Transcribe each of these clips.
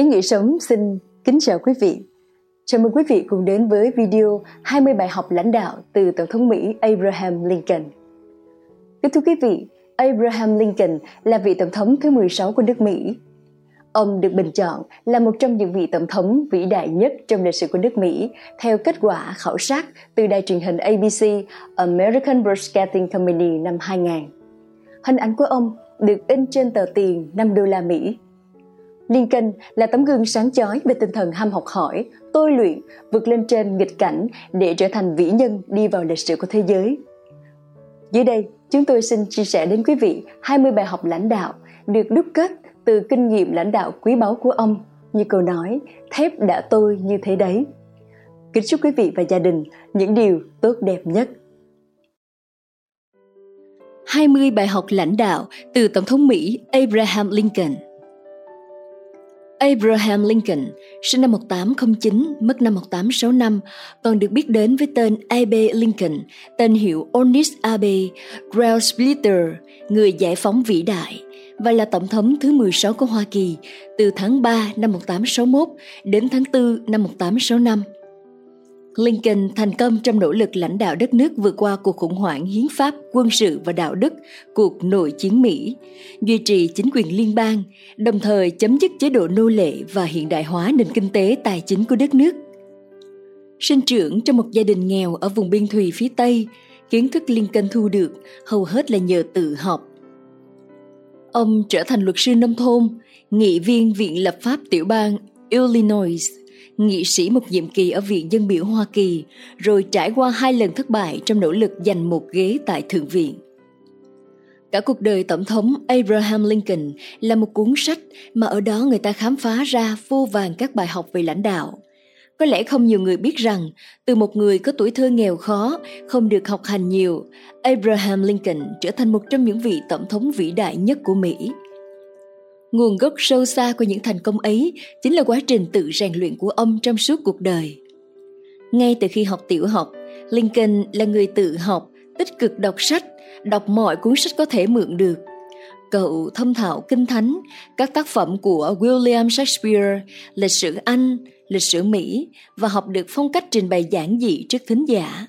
Ý nghĩa sống xin kính chào quý vị. Chào mừng quý vị cùng đến với video 20 bài học lãnh đạo từ Tổng thống Mỹ Abraham Lincoln. Kính thưa quý vị, Abraham Lincoln là vị tổng thống thứ 16 của nước Mỹ. Ông được bình chọn là một trong những vị tổng thống vĩ đại nhất trong lịch sử của nước Mỹ theo kết quả khảo sát từ đài truyền hình ABC American Broadcasting Company năm 2000. Hình ảnh của ông được in trên tờ tiền 5 đô la Mỹ Lincoln là tấm gương sáng chói về tinh thần ham học hỏi, tôi luyện, vượt lên trên nghịch cảnh để trở thành vĩ nhân đi vào lịch sử của thế giới. Dưới đây, chúng tôi xin chia sẻ đến quý vị 20 bài học lãnh đạo được đúc kết từ kinh nghiệm lãnh đạo quý báu của ông như câu nói thép đã tôi như thế đấy. Kính chúc quý vị và gia đình những điều tốt đẹp nhất. 20 bài học lãnh đạo từ Tổng thống Mỹ Abraham Lincoln Abraham Lincoln, sinh năm 1809, mất năm 1865, còn được biết đến với tên A.B. Lincoln, tên hiệu Ernest A.B. Rail Splitter, người giải phóng vĩ đại, và là tổng thống thứ 16 của Hoa Kỳ từ tháng 3 năm 1861 đến tháng 4 năm 1865. Lincoln thành công trong nỗ lực lãnh đạo đất nước vượt qua cuộc khủng hoảng hiến pháp, quân sự và đạo đức, cuộc nội chiến Mỹ, duy trì chính quyền liên bang, đồng thời chấm dứt chế độ nô lệ và hiện đại hóa nền kinh tế tài chính của đất nước. Sinh trưởng trong một gia đình nghèo ở vùng biên thùy phía Tây, kiến thức Lincoln thu được hầu hết là nhờ tự học. Ông trở thành luật sư nông thôn, nghị viên Viện Lập pháp tiểu bang Illinois nghị sĩ một nhiệm kỳ ở Viện Dân biểu Hoa Kỳ, rồi trải qua hai lần thất bại trong nỗ lực giành một ghế tại Thượng viện. Cả cuộc đời Tổng thống Abraham Lincoln là một cuốn sách mà ở đó người ta khám phá ra vô vàng các bài học về lãnh đạo. Có lẽ không nhiều người biết rằng, từ một người có tuổi thơ nghèo khó, không được học hành nhiều, Abraham Lincoln trở thành một trong những vị tổng thống vĩ đại nhất của Mỹ – Nguồn gốc sâu xa của những thành công ấy chính là quá trình tự rèn luyện của ông trong suốt cuộc đời. Ngay từ khi học tiểu học, Lincoln là người tự học, tích cực đọc sách, đọc mọi cuốn sách có thể mượn được. Cậu thông thạo kinh thánh, các tác phẩm của William Shakespeare, lịch sử Anh, lịch sử Mỹ và học được phong cách trình bày giản dị trước thính giả.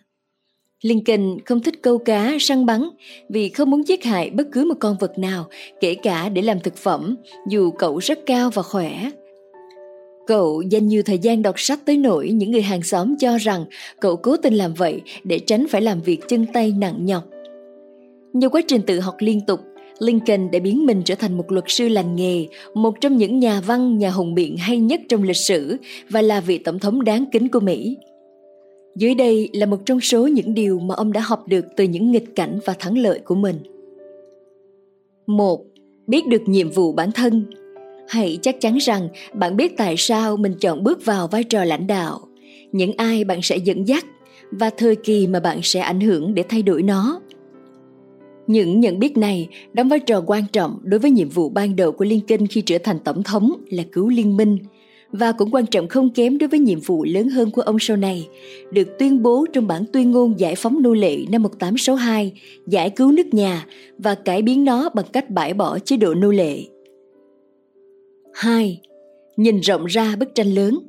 Lincoln không thích câu cá, săn bắn vì không muốn giết hại bất cứ một con vật nào, kể cả để làm thực phẩm, dù cậu rất cao và khỏe. Cậu dành nhiều thời gian đọc sách tới nỗi những người hàng xóm cho rằng cậu cố tình làm vậy để tránh phải làm việc chân tay nặng nhọc. Nhờ quá trình tự học liên tục, Lincoln đã biến mình trở thành một luật sư lành nghề, một trong những nhà văn, nhà hùng biện hay nhất trong lịch sử và là vị tổng thống đáng kính của Mỹ. Dưới đây là một trong số những điều mà ông đã học được từ những nghịch cảnh và thắng lợi của mình. Một, Biết được nhiệm vụ bản thân. Hãy chắc chắn rằng bạn biết tại sao mình chọn bước vào vai trò lãnh đạo, những ai bạn sẽ dẫn dắt và thời kỳ mà bạn sẽ ảnh hưởng để thay đổi nó. Những nhận biết này đóng vai trò quan trọng đối với nhiệm vụ ban đầu của Lincoln khi trở thành tổng thống là cứu liên minh – và cũng quan trọng không kém đối với nhiệm vụ lớn hơn của ông sau này, được tuyên bố trong bản tuyên ngôn giải phóng nô lệ năm 1862, giải cứu nước nhà và cải biến nó bằng cách bãi bỏ chế độ nô lệ. 2. Nhìn rộng ra bức tranh lớn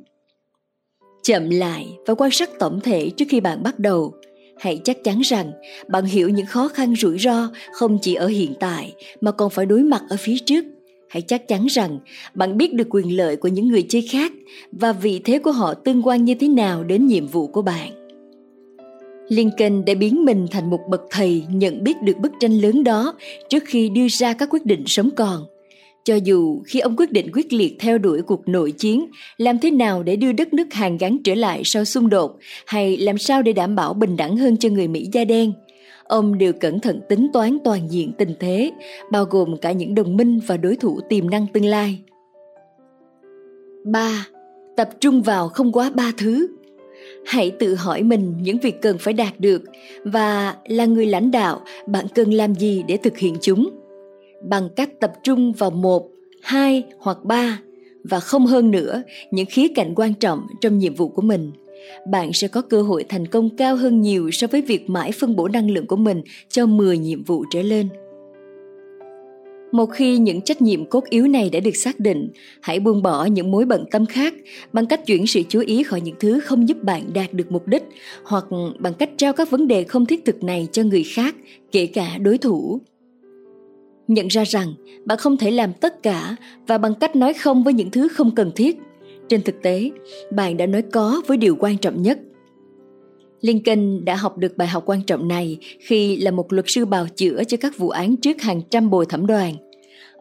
Chậm lại và quan sát tổng thể trước khi bạn bắt đầu. Hãy chắc chắn rằng bạn hiểu những khó khăn rủi ro không chỉ ở hiện tại mà còn phải đối mặt ở phía trước hãy chắc chắn rằng bạn biết được quyền lợi của những người chơi khác và vị thế của họ tương quan như thế nào đến nhiệm vụ của bạn. Lincoln đã biến mình thành một bậc thầy nhận biết được bức tranh lớn đó trước khi đưa ra các quyết định sống còn. Cho dù khi ông quyết định quyết liệt theo đuổi cuộc nội chiến, làm thế nào để đưa đất nước hàn gắn trở lại sau xung đột, hay làm sao để đảm bảo bình đẳng hơn cho người mỹ da đen ông đều cẩn thận tính toán toàn diện tình thế, bao gồm cả những đồng minh và đối thủ tiềm năng tương lai. 3. Tập trung vào không quá ba thứ. Hãy tự hỏi mình những việc cần phải đạt được và là người lãnh đạo, bạn cần làm gì để thực hiện chúng. Bằng cách tập trung vào một, hai hoặc ba và không hơn nữa những khía cạnh quan trọng trong nhiệm vụ của mình – bạn sẽ có cơ hội thành công cao hơn nhiều so với việc mãi phân bổ năng lượng của mình cho 10 nhiệm vụ trở lên. một khi những trách nhiệm cốt yếu này đã được xác định, hãy buông bỏ những mối bận tâm khác bằng cách chuyển sự chú ý khỏi những thứ không giúp bạn đạt được mục đích hoặc bằng cách trao các vấn đề không thiết thực này cho người khác, kể cả đối thủ nhận ra rằng bạn không thể làm tất cả và bằng cách nói không với những thứ không cần thiết trên thực tế bạn đã nói có với điều quan trọng nhất Lincoln đã học được bài học quan trọng này khi là một luật sư bào chữa cho các vụ án trước hàng trăm bồi thẩm đoàn.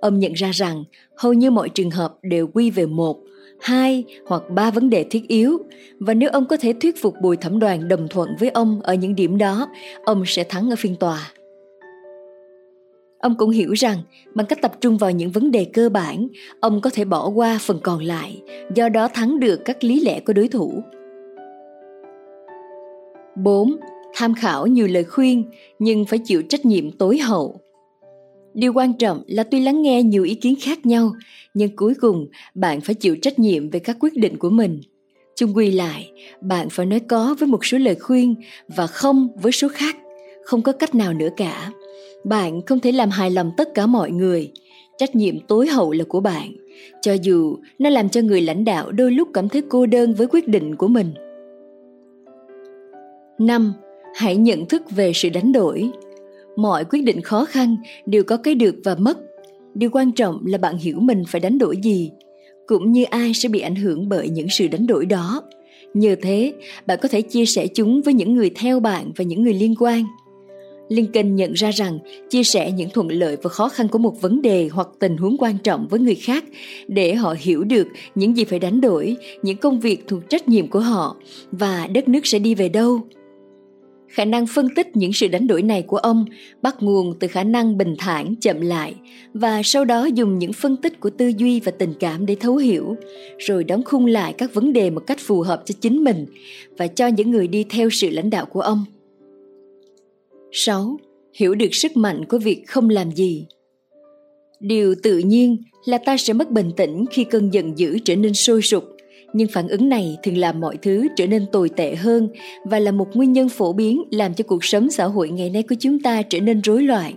Ông nhận ra rằng hầu như mọi trường hợp đều quy về một, hai hoặc ba vấn đề thiết yếu và nếu ông có thể thuyết phục bồi thẩm đoàn đồng thuận với ông ở những điểm đó, ông sẽ thắng ở phiên tòa. Ông cũng hiểu rằng bằng cách tập trung vào những vấn đề cơ bản, ông có thể bỏ qua phần còn lại, do đó thắng được các lý lẽ của đối thủ. 4. Tham khảo nhiều lời khuyên nhưng phải chịu trách nhiệm tối hậu. Điều quan trọng là tuy lắng nghe nhiều ý kiến khác nhau, nhưng cuối cùng bạn phải chịu trách nhiệm về các quyết định của mình. Chung quy lại, bạn phải nói có với một số lời khuyên và không với số khác, không có cách nào nữa cả. Bạn không thể làm hài lòng tất cả mọi người. Trách nhiệm tối hậu là của bạn, cho dù nó làm cho người lãnh đạo đôi lúc cảm thấy cô đơn với quyết định của mình. 5. Hãy nhận thức về sự đánh đổi. Mọi quyết định khó khăn đều có cái được và mất. Điều quan trọng là bạn hiểu mình phải đánh đổi gì, cũng như ai sẽ bị ảnh hưởng bởi những sự đánh đổi đó. Nhờ thế, bạn có thể chia sẻ chúng với những người theo bạn và những người liên quan. Lincoln nhận ra rằng chia sẻ những thuận lợi và khó khăn của một vấn đề hoặc tình huống quan trọng với người khác để họ hiểu được những gì phải đánh đổi, những công việc thuộc trách nhiệm của họ và đất nước sẽ đi về đâu. Khả năng phân tích những sự đánh đổi này của ông bắt nguồn từ khả năng bình thản chậm lại và sau đó dùng những phân tích của tư duy và tình cảm để thấu hiểu rồi đóng khung lại các vấn đề một cách phù hợp cho chính mình và cho những người đi theo sự lãnh đạo của ông. 6. Hiểu được sức mạnh của việc không làm gì Điều tự nhiên là ta sẽ mất bình tĩnh khi cơn giận dữ trở nên sôi sục, nhưng phản ứng này thường làm mọi thứ trở nên tồi tệ hơn và là một nguyên nhân phổ biến làm cho cuộc sống xã hội ngày nay của chúng ta trở nên rối loạn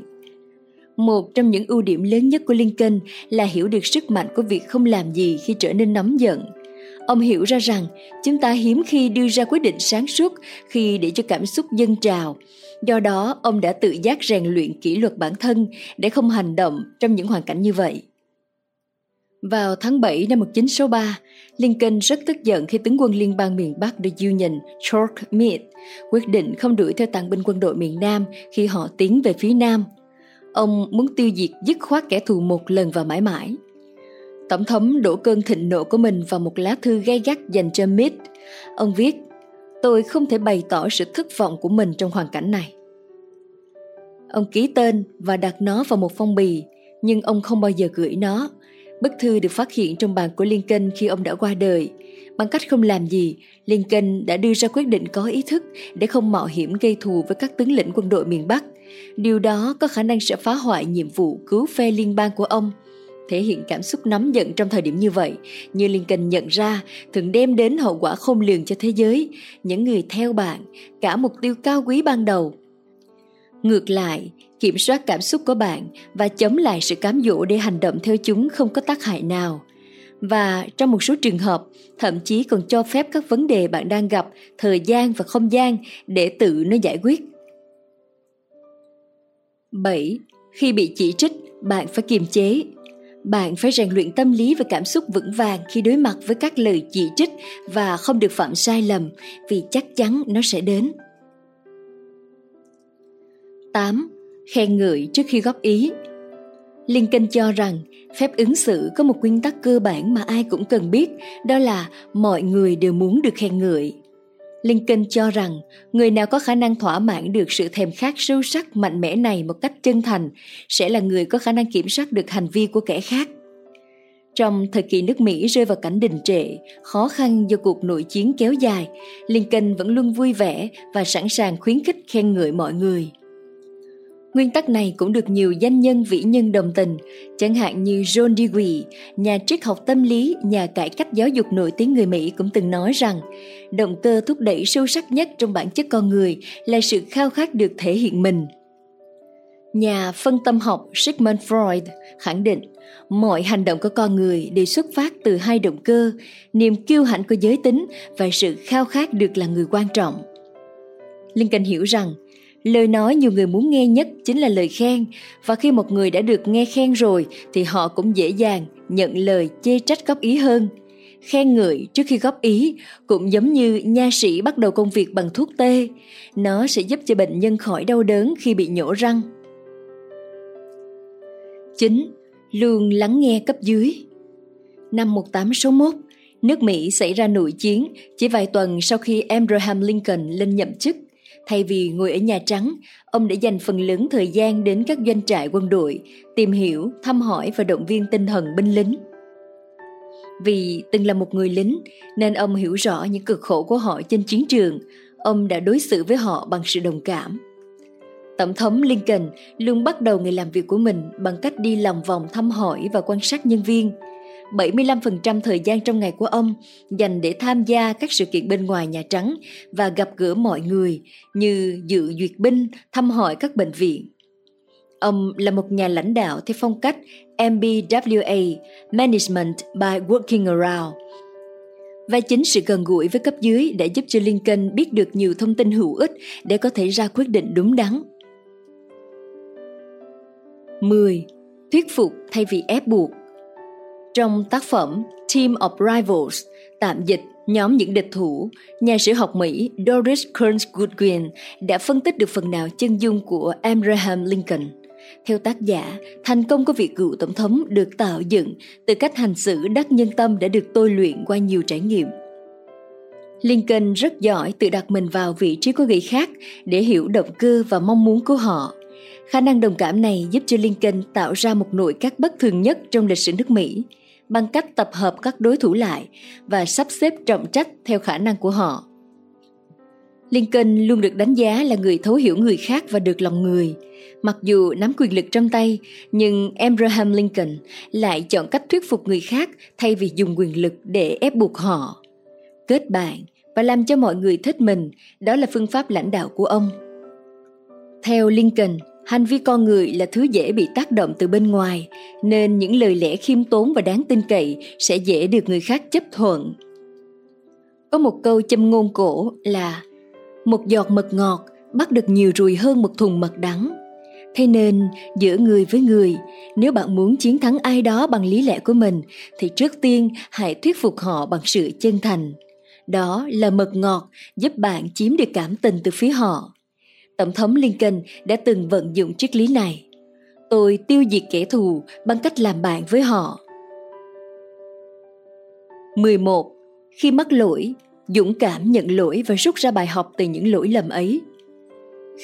một trong những ưu điểm lớn nhất của lincoln là hiểu được sức mạnh của việc không làm gì khi trở nên nóng giận ông hiểu ra rằng chúng ta hiếm khi đưa ra quyết định sáng suốt khi để cho cảm xúc dâng trào do đó ông đã tự giác rèn luyện kỷ luật bản thân để không hành động trong những hoàn cảnh như vậy vào tháng 7 năm 1963, Lincoln rất tức giận khi tướng quân liên bang miền Bắc The Union George Meade quyết định không đuổi theo tàn binh quân đội miền Nam khi họ tiến về phía Nam. Ông muốn tiêu diệt dứt khoát kẻ thù một lần và mãi mãi. Tổng thống đổ cơn thịnh nộ của mình vào một lá thư gay gắt dành cho Meade. Ông viết, tôi không thể bày tỏ sự thất vọng của mình trong hoàn cảnh này. Ông ký tên và đặt nó vào một phong bì, nhưng ông không bao giờ gửi nó Bức thư được phát hiện trong bàn của Lincoln khi ông đã qua đời. Bằng cách không làm gì, Lincoln đã đưa ra quyết định có ý thức để không mạo hiểm gây thù với các tướng lĩnh quân đội miền Bắc. Điều đó có khả năng sẽ phá hoại nhiệm vụ cứu phe liên bang của ông. Thể hiện cảm xúc nóng giận trong thời điểm như vậy, như Lincoln nhận ra, thường đem đến hậu quả khôn lường cho thế giới, những người theo bạn, cả mục tiêu cao quý ban đầu. Ngược lại, kiểm soát cảm xúc của bạn và chống lại sự cám dỗ để hành động theo chúng không có tác hại nào và trong một số trường hợp thậm chí còn cho phép các vấn đề bạn đang gặp thời gian và không gian để tự nó giải quyết 7. Khi bị chỉ trích, bạn phải kiềm chế. Bạn phải rèn luyện tâm lý và cảm xúc vững vàng khi đối mặt với các lời chỉ trích và không được phạm sai lầm vì chắc chắn nó sẽ đến. 8 khen ngợi trước khi góp ý. Lincoln cho rằng phép ứng xử có một nguyên tắc cơ bản mà ai cũng cần biết, đó là mọi người đều muốn được khen ngợi. Lincoln cho rằng người nào có khả năng thỏa mãn được sự thèm khát sâu sắc mạnh mẽ này một cách chân thành sẽ là người có khả năng kiểm soát được hành vi của kẻ khác. Trong thời kỳ nước Mỹ rơi vào cảnh đình trệ, khó khăn do cuộc nội chiến kéo dài, Lincoln vẫn luôn vui vẻ và sẵn sàng khuyến khích khen ngợi mọi người. Nguyên tắc này cũng được nhiều danh nhân vĩ nhân đồng tình, chẳng hạn như John Dewey, nhà triết học tâm lý, nhà cải cách giáo dục nổi tiếng người Mỹ cũng từng nói rằng động cơ thúc đẩy sâu sắc nhất trong bản chất con người là sự khao khát được thể hiện mình. Nhà phân tâm học Sigmund Freud khẳng định mọi hành động của con người đều xuất phát từ hai động cơ, niềm kiêu hãnh của giới tính và sự khao khát được là người quan trọng. Lincoln hiểu rằng lời nói nhiều người muốn nghe nhất chính là lời khen và khi một người đã được nghe khen rồi thì họ cũng dễ dàng nhận lời chê trách góp ý hơn – khen ngợi trước khi góp ý cũng giống như nha sĩ bắt đầu công việc bằng thuốc tê nó sẽ giúp cho bệnh nhân khỏi đau đớn khi bị nhổ răng 9. Luôn lắng nghe cấp dưới Năm 1861, nước Mỹ xảy ra nội chiến chỉ vài tuần sau khi Abraham Lincoln lên nhậm chức. Thay vì ngồi ở Nhà Trắng, ông đã dành phần lớn thời gian đến các doanh trại quân đội, tìm hiểu, thăm hỏi và động viên tinh thần binh lính. Vì từng là một người lính nên ông hiểu rõ những cực khổ của họ trên chiến trường, ông đã đối xử với họ bằng sự đồng cảm. Tổng thống Lincoln luôn bắt đầu ngày làm việc của mình bằng cách đi lòng vòng thăm hỏi và quan sát nhân viên. 75% thời gian trong ngày của ông dành để tham gia các sự kiện bên ngoài Nhà Trắng và gặp gỡ mọi người như dự duyệt binh, thăm hỏi các bệnh viện. Ông là một nhà lãnh đạo theo phong cách MBWA, Management by Working Around. Và chính sự gần gũi với cấp dưới đã giúp cho Lincoln biết được nhiều thông tin hữu ích để có thể ra quyết định đúng đắn. 10. Thuyết phục thay vì ép buộc trong tác phẩm Team of Rivals, tạm dịch Nhóm những địch thủ, nhà sử học Mỹ Doris Kearns Goodwin đã phân tích được phần nào chân dung của Abraham Lincoln – theo tác giả, thành công của vị cựu tổng thống được tạo dựng từ cách hành xử đắc nhân tâm đã được tôi luyện qua nhiều trải nghiệm. Lincoln rất giỏi tự đặt mình vào vị trí của người khác để hiểu động cơ và mong muốn của họ. Khả năng đồng cảm này giúp cho Lincoln tạo ra một nội các bất thường nhất trong lịch sử nước Mỹ bằng cách tập hợp các đối thủ lại và sắp xếp trọng trách theo khả năng của họ. Lincoln luôn được đánh giá là người thấu hiểu người khác và được lòng người. Mặc dù nắm quyền lực trong tay, nhưng Abraham Lincoln lại chọn cách thuyết phục người khác thay vì dùng quyền lực để ép buộc họ. Kết bạn và làm cho mọi người thích mình, đó là phương pháp lãnh đạo của ông. Theo Lincoln, hành vi con người là thứ dễ bị tác động từ bên ngoài, nên những lời lẽ khiêm tốn và đáng tin cậy sẽ dễ được người khác chấp thuận. Có một câu châm ngôn cổ là một giọt mật ngọt bắt được nhiều ruồi hơn một thùng mật đắng. Thế nên giữa người với người nếu bạn muốn chiến thắng ai đó bằng lý lẽ của mình thì trước tiên hãy thuyết phục họ bằng sự chân thành. Đó là mật ngọt giúp bạn chiếm được cảm tình từ phía họ tổng thống lincoln đã từng vận dụng triết lý này. Tôi tiêu diệt kẻ thù bằng cách làm bạn với họ. 11. Khi mắc lỗi, dũng cảm nhận lỗi và rút ra bài học từ những lỗi lầm ấy.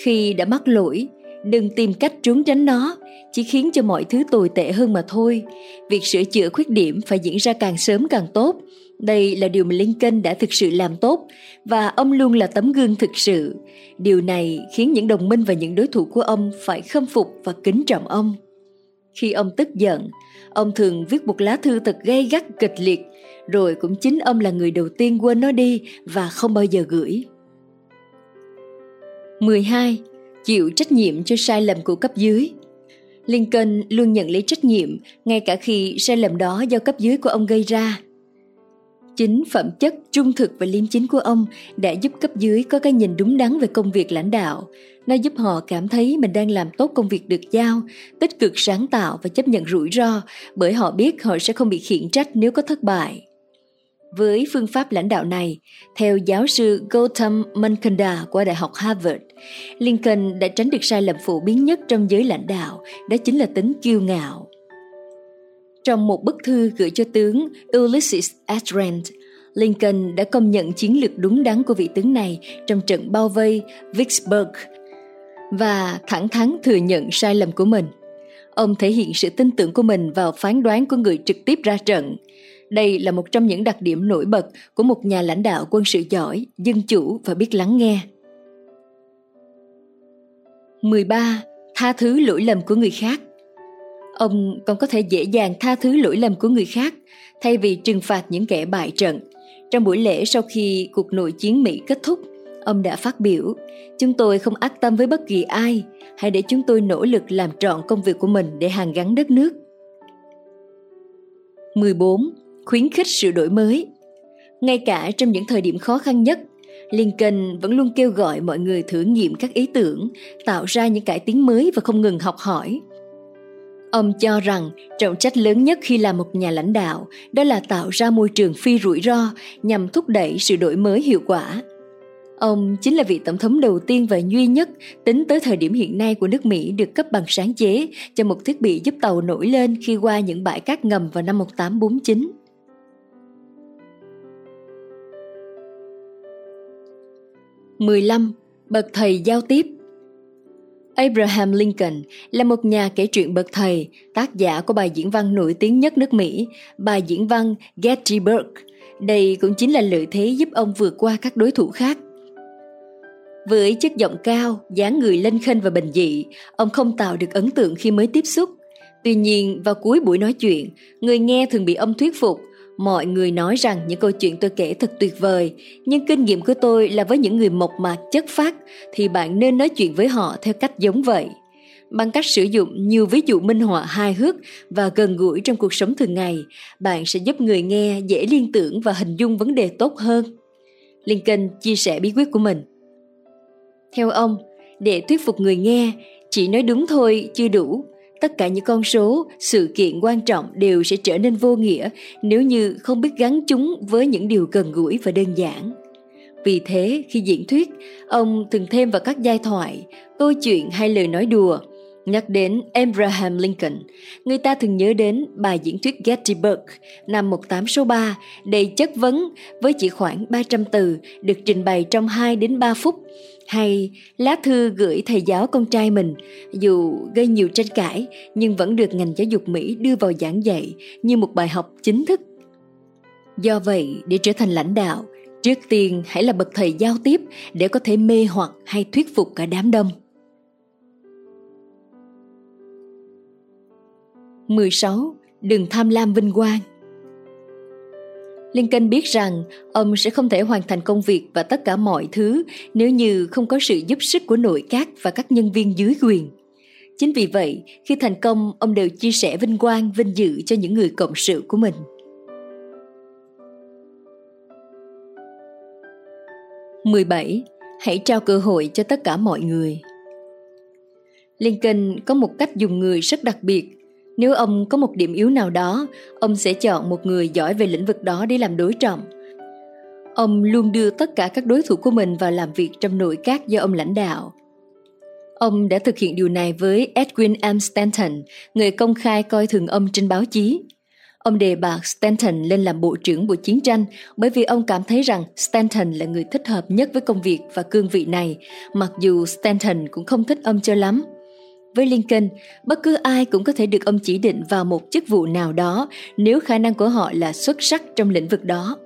Khi đã mắc lỗi đừng tìm cách trốn tránh nó chỉ khiến cho mọi thứ tồi tệ hơn mà thôi việc sửa chữa khuyết điểm phải diễn ra càng sớm càng tốt đây là điều mà Lincoln đã thực sự làm tốt và ông luôn là tấm gương thực sự. Điều này khiến những đồng minh và những đối thủ của ông phải khâm phục và kính trọng ông. Khi ông tức giận, ông thường viết một lá thư thật gay gắt kịch liệt rồi cũng chính ông là người đầu tiên quên nó đi và không bao giờ gửi. 12. Chịu trách nhiệm cho sai lầm của cấp dưới Lincoln luôn nhận lấy trách nhiệm ngay cả khi sai lầm đó do cấp dưới của ông gây ra. Chính phẩm chất trung thực và liêm chính của ông đã giúp cấp dưới có cái nhìn đúng đắn về công việc lãnh đạo. Nó giúp họ cảm thấy mình đang làm tốt công việc được giao, tích cực sáng tạo và chấp nhận rủi ro bởi họ biết họ sẽ không bị khiển trách nếu có thất bại. Với phương pháp lãnh đạo này, theo giáo sư Gautam Mankanda của Đại học Harvard, Lincoln đã tránh được sai lầm phổ biến nhất trong giới lãnh đạo, đó chính là tính kiêu ngạo. Trong một bức thư gửi cho tướng Ulysses S. Grant, Lincoln đã công nhận chiến lược đúng đắn của vị tướng này trong trận bao vây Vicksburg và thẳng thắn thừa nhận sai lầm của mình. Ông thể hiện sự tin tưởng của mình vào phán đoán của người trực tiếp ra trận, đây là một trong những đặc điểm nổi bật của một nhà lãnh đạo quân sự giỏi, dân chủ và biết lắng nghe. 13. Tha thứ lỗi lầm của người khác Ông còn có thể dễ dàng tha thứ lỗi lầm của người khác thay vì trừng phạt những kẻ bại trận. Trong buổi lễ sau khi cuộc nội chiến Mỹ kết thúc, Ông đã phát biểu, chúng tôi không ác tâm với bất kỳ ai, hãy để chúng tôi nỗ lực làm trọn công việc của mình để hàn gắn đất nước. 14. Khuyến khích sự đổi mới Ngay cả trong những thời điểm khó khăn nhất, Lincoln vẫn luôn kêu gọi mọi người thử nghiệm các ý tưởng, tạo ra những cải tiến mới và không ngừng học hỏi. Ông cho rằng trọng trách lớn nhất khi là một nhà lãnh đạo đó là tạo ra môi trường phi rủi ro nhằm thúc đẩy sự đổi mới hiệu quả. Ông chính là vị tổng thống đầu tiên và duy nhất tính tới thời điểm hiện nay của nước Mỹ được cấp bằng sáng chế cho một thiết bị giúp tàu nổi lên khi qua những bãi cát ngầm vào năm 1849. Mười lăm Bậc thầy giao tiếp Abraham Lincoln là một nhà kể chuyện bậc thầy, tác giả của bài diễn văn nổi tiếng nhất nước Mỹ, bài diễn văn Gettysburg. Đây cũng chính là lợi thế giúp ông vượt qua các đối thủ khác. Với chất giọng cao, dáng người lênh khênh và bình dị, ông không tạo được ấn tượng khi mới tiếp xúc. Tuy nhiên, vào cuối buổi nói chuyện, người nghe thường bị ông thuyết phục. Mọi người nói rằng những câu chuyện tôi kể thật tuyệt vời, nhưng kinh nghiệm của tôi là với những người mộc mạc chất phát thì bạn nên nói chuyện với họ theo cách giống vậy. Bằng cách sử dụng nhiều ví dụ minh họa hài hước và gần gũi trong cuộc sống thường ngày, bạn sẽ giúp người nghe dễ liên tưởng và hình dung vấn đề tốt hơn. Lincoln chia sẻ bí quyết của mình. Theo ông, để thuyết phục người nghe, chỉ nói đúng thôi chưa đủ. Tất cả những con số, sự kiện quan trọng đều sẽ trở nên vô nghĩa nếu như không biết gắn chúng với những điều gần gũi và đơn giản. Vì thế, khi diễn thuyết, ông thường thêm vào các giai thoại, câu chuyện hay lời nói đùa – Nhắc đến Abraham Lincoln, người ta thường nhớ đến bài diễn thuyết Gettysburg năm 1863 đầy chất vấn với chỉ khoảng 300 từ được trình bày trong 2 đến 3 phút hay lá thư gửi thầy giáo con trai mình dù gây nhiều tranh cãi nhưng vẫn được ngành giáo dục Mỹ đưa vào giảng dạy như một bài học chính thức. Do vậy, để trở thành lãnh đạo, trước tiên hãy là bậc thầy giao tiếp để có thể mê hoặc hay thuyết phục cả đám đông. 16. Đừng tham lam vinh quang Lincoln biết rằng ông sẽ không thể hoàn thành công việc và tất cả mọi thứ nếu như không có sự giúp sức của nội các và các nhân viên dưới quyền. Chính vì vậy, khi thành công, ông đều chia sẻ vinh quang, vinh dự cho những người cộng sự của mình. 17. Hãy trao cơ hội cho tất cả mọi người. Lincoln có một cách dùng người rất đặc biệt nếu ông có một điểm yếu nào đó, ông sẽ chọn một người giỏi về lĩnh vực đó để làm đối trọng. Ông luôn đưa tất cả các đối thủ của mình vào làm việc trong nội các do ông lãnh đạo. Ông đã thực hiện điều này với Edwin M. Stanton, người công khai coi thường ông trên báo chí. Ông đề bạt Stanton lên làm bộ trưởng Bộ Chiến tranh bởi vì ông cảm thấy rằng Stanton là người thích hợp nhất với công việc và cương vị này, mặc dù Stanton cũng không thích ông cho lắm. Với Lincoln, bất cứ ai cũng có thể được ông chỉ định vào một chức vụ nào đó nếu khả năng của họ là xuất sắc trong lĩnh vực đó.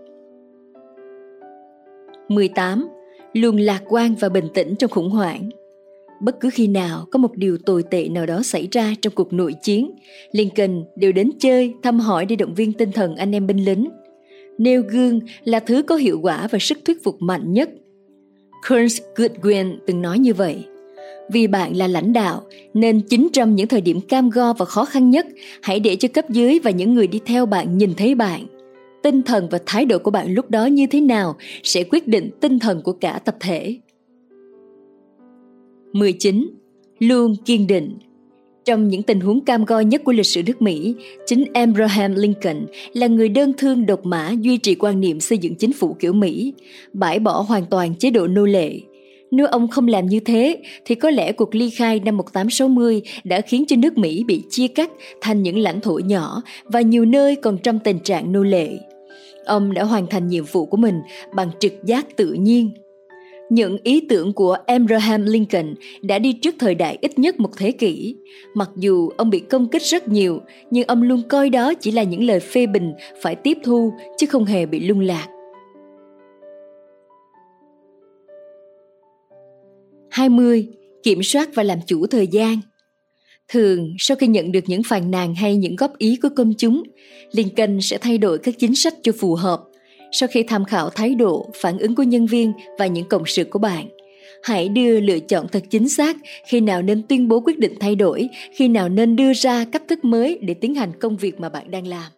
18. Luôn lạc quan và bình tĩnh trong khủng hoảng. Bất cứ khi nào có một điều tồi tệ nào đó xảy ra trong cuộc nội chiến, Lincoln đều đến chơi, thăm hỏi để động viên tinh thần anh em binh lính. Nêu gương là thứ có hiệu quả và sức thuyết phục mạnh nhất. Kearns Goodwin từng nói như vậy. Vì bạn là lãnh đạo, nên chính trong những thời điểm cam go và khó khăn nhất, hãy để cho cấp dưới và những người đi theo bạn nhìn thấy bạn. Tinh thần và thái độ của bạn lúc đó như thế nào sẽ quyết định tinh thần của cả tập thể. 19. Luôn kiên định trong những tình huống cam go nhất của lịch sử nước Mỹ, chính Abraham Lincoln là người đơn thương độc mã duy trì quan niệm xây dựng chính phủ kiểu Mỹ, bãi bỏ hoàn toàn chế độ nô lệ, nếu ông không làm như thế, thì có lẽ cuộc ly khai năm 1860 đã khiến cho nước Mỹ bị chia cắt thành những lãnh thổ nhỏ và nhiều nơi còn trong tình trạng nô lệ. Ông đã hoàn thành nhiệm vụ của mình bằng trực giác tự nhiên. Những ý tưởng của Abraham Lincoln đã đi trước thời đại ít nhất một thế kỷ. Mặc dù ông bị công kích rất nhiều, nhưng ông luôn coi đó chỉ là những lời phê bình phải tiếp thu chứ không hề bị lung lạc. 20. Kiểm soát và làm chủ thời gian Thường, sau khi nhận được những phàn nàn hay những góp ý của công chúng, Lincoln sẽ thay đổi các chính sách cho phù hợp. sau khi tham khảo thái độ, phản ứng của nhân viên và những cộng sự của bạn. Hãy đưa lựa chọn thật chính xác khi nào nên tuyên bố quyết định thay đổi, khi nào nên đưa ra cách thức mới để tiến hành công việc mà bạn đang làm.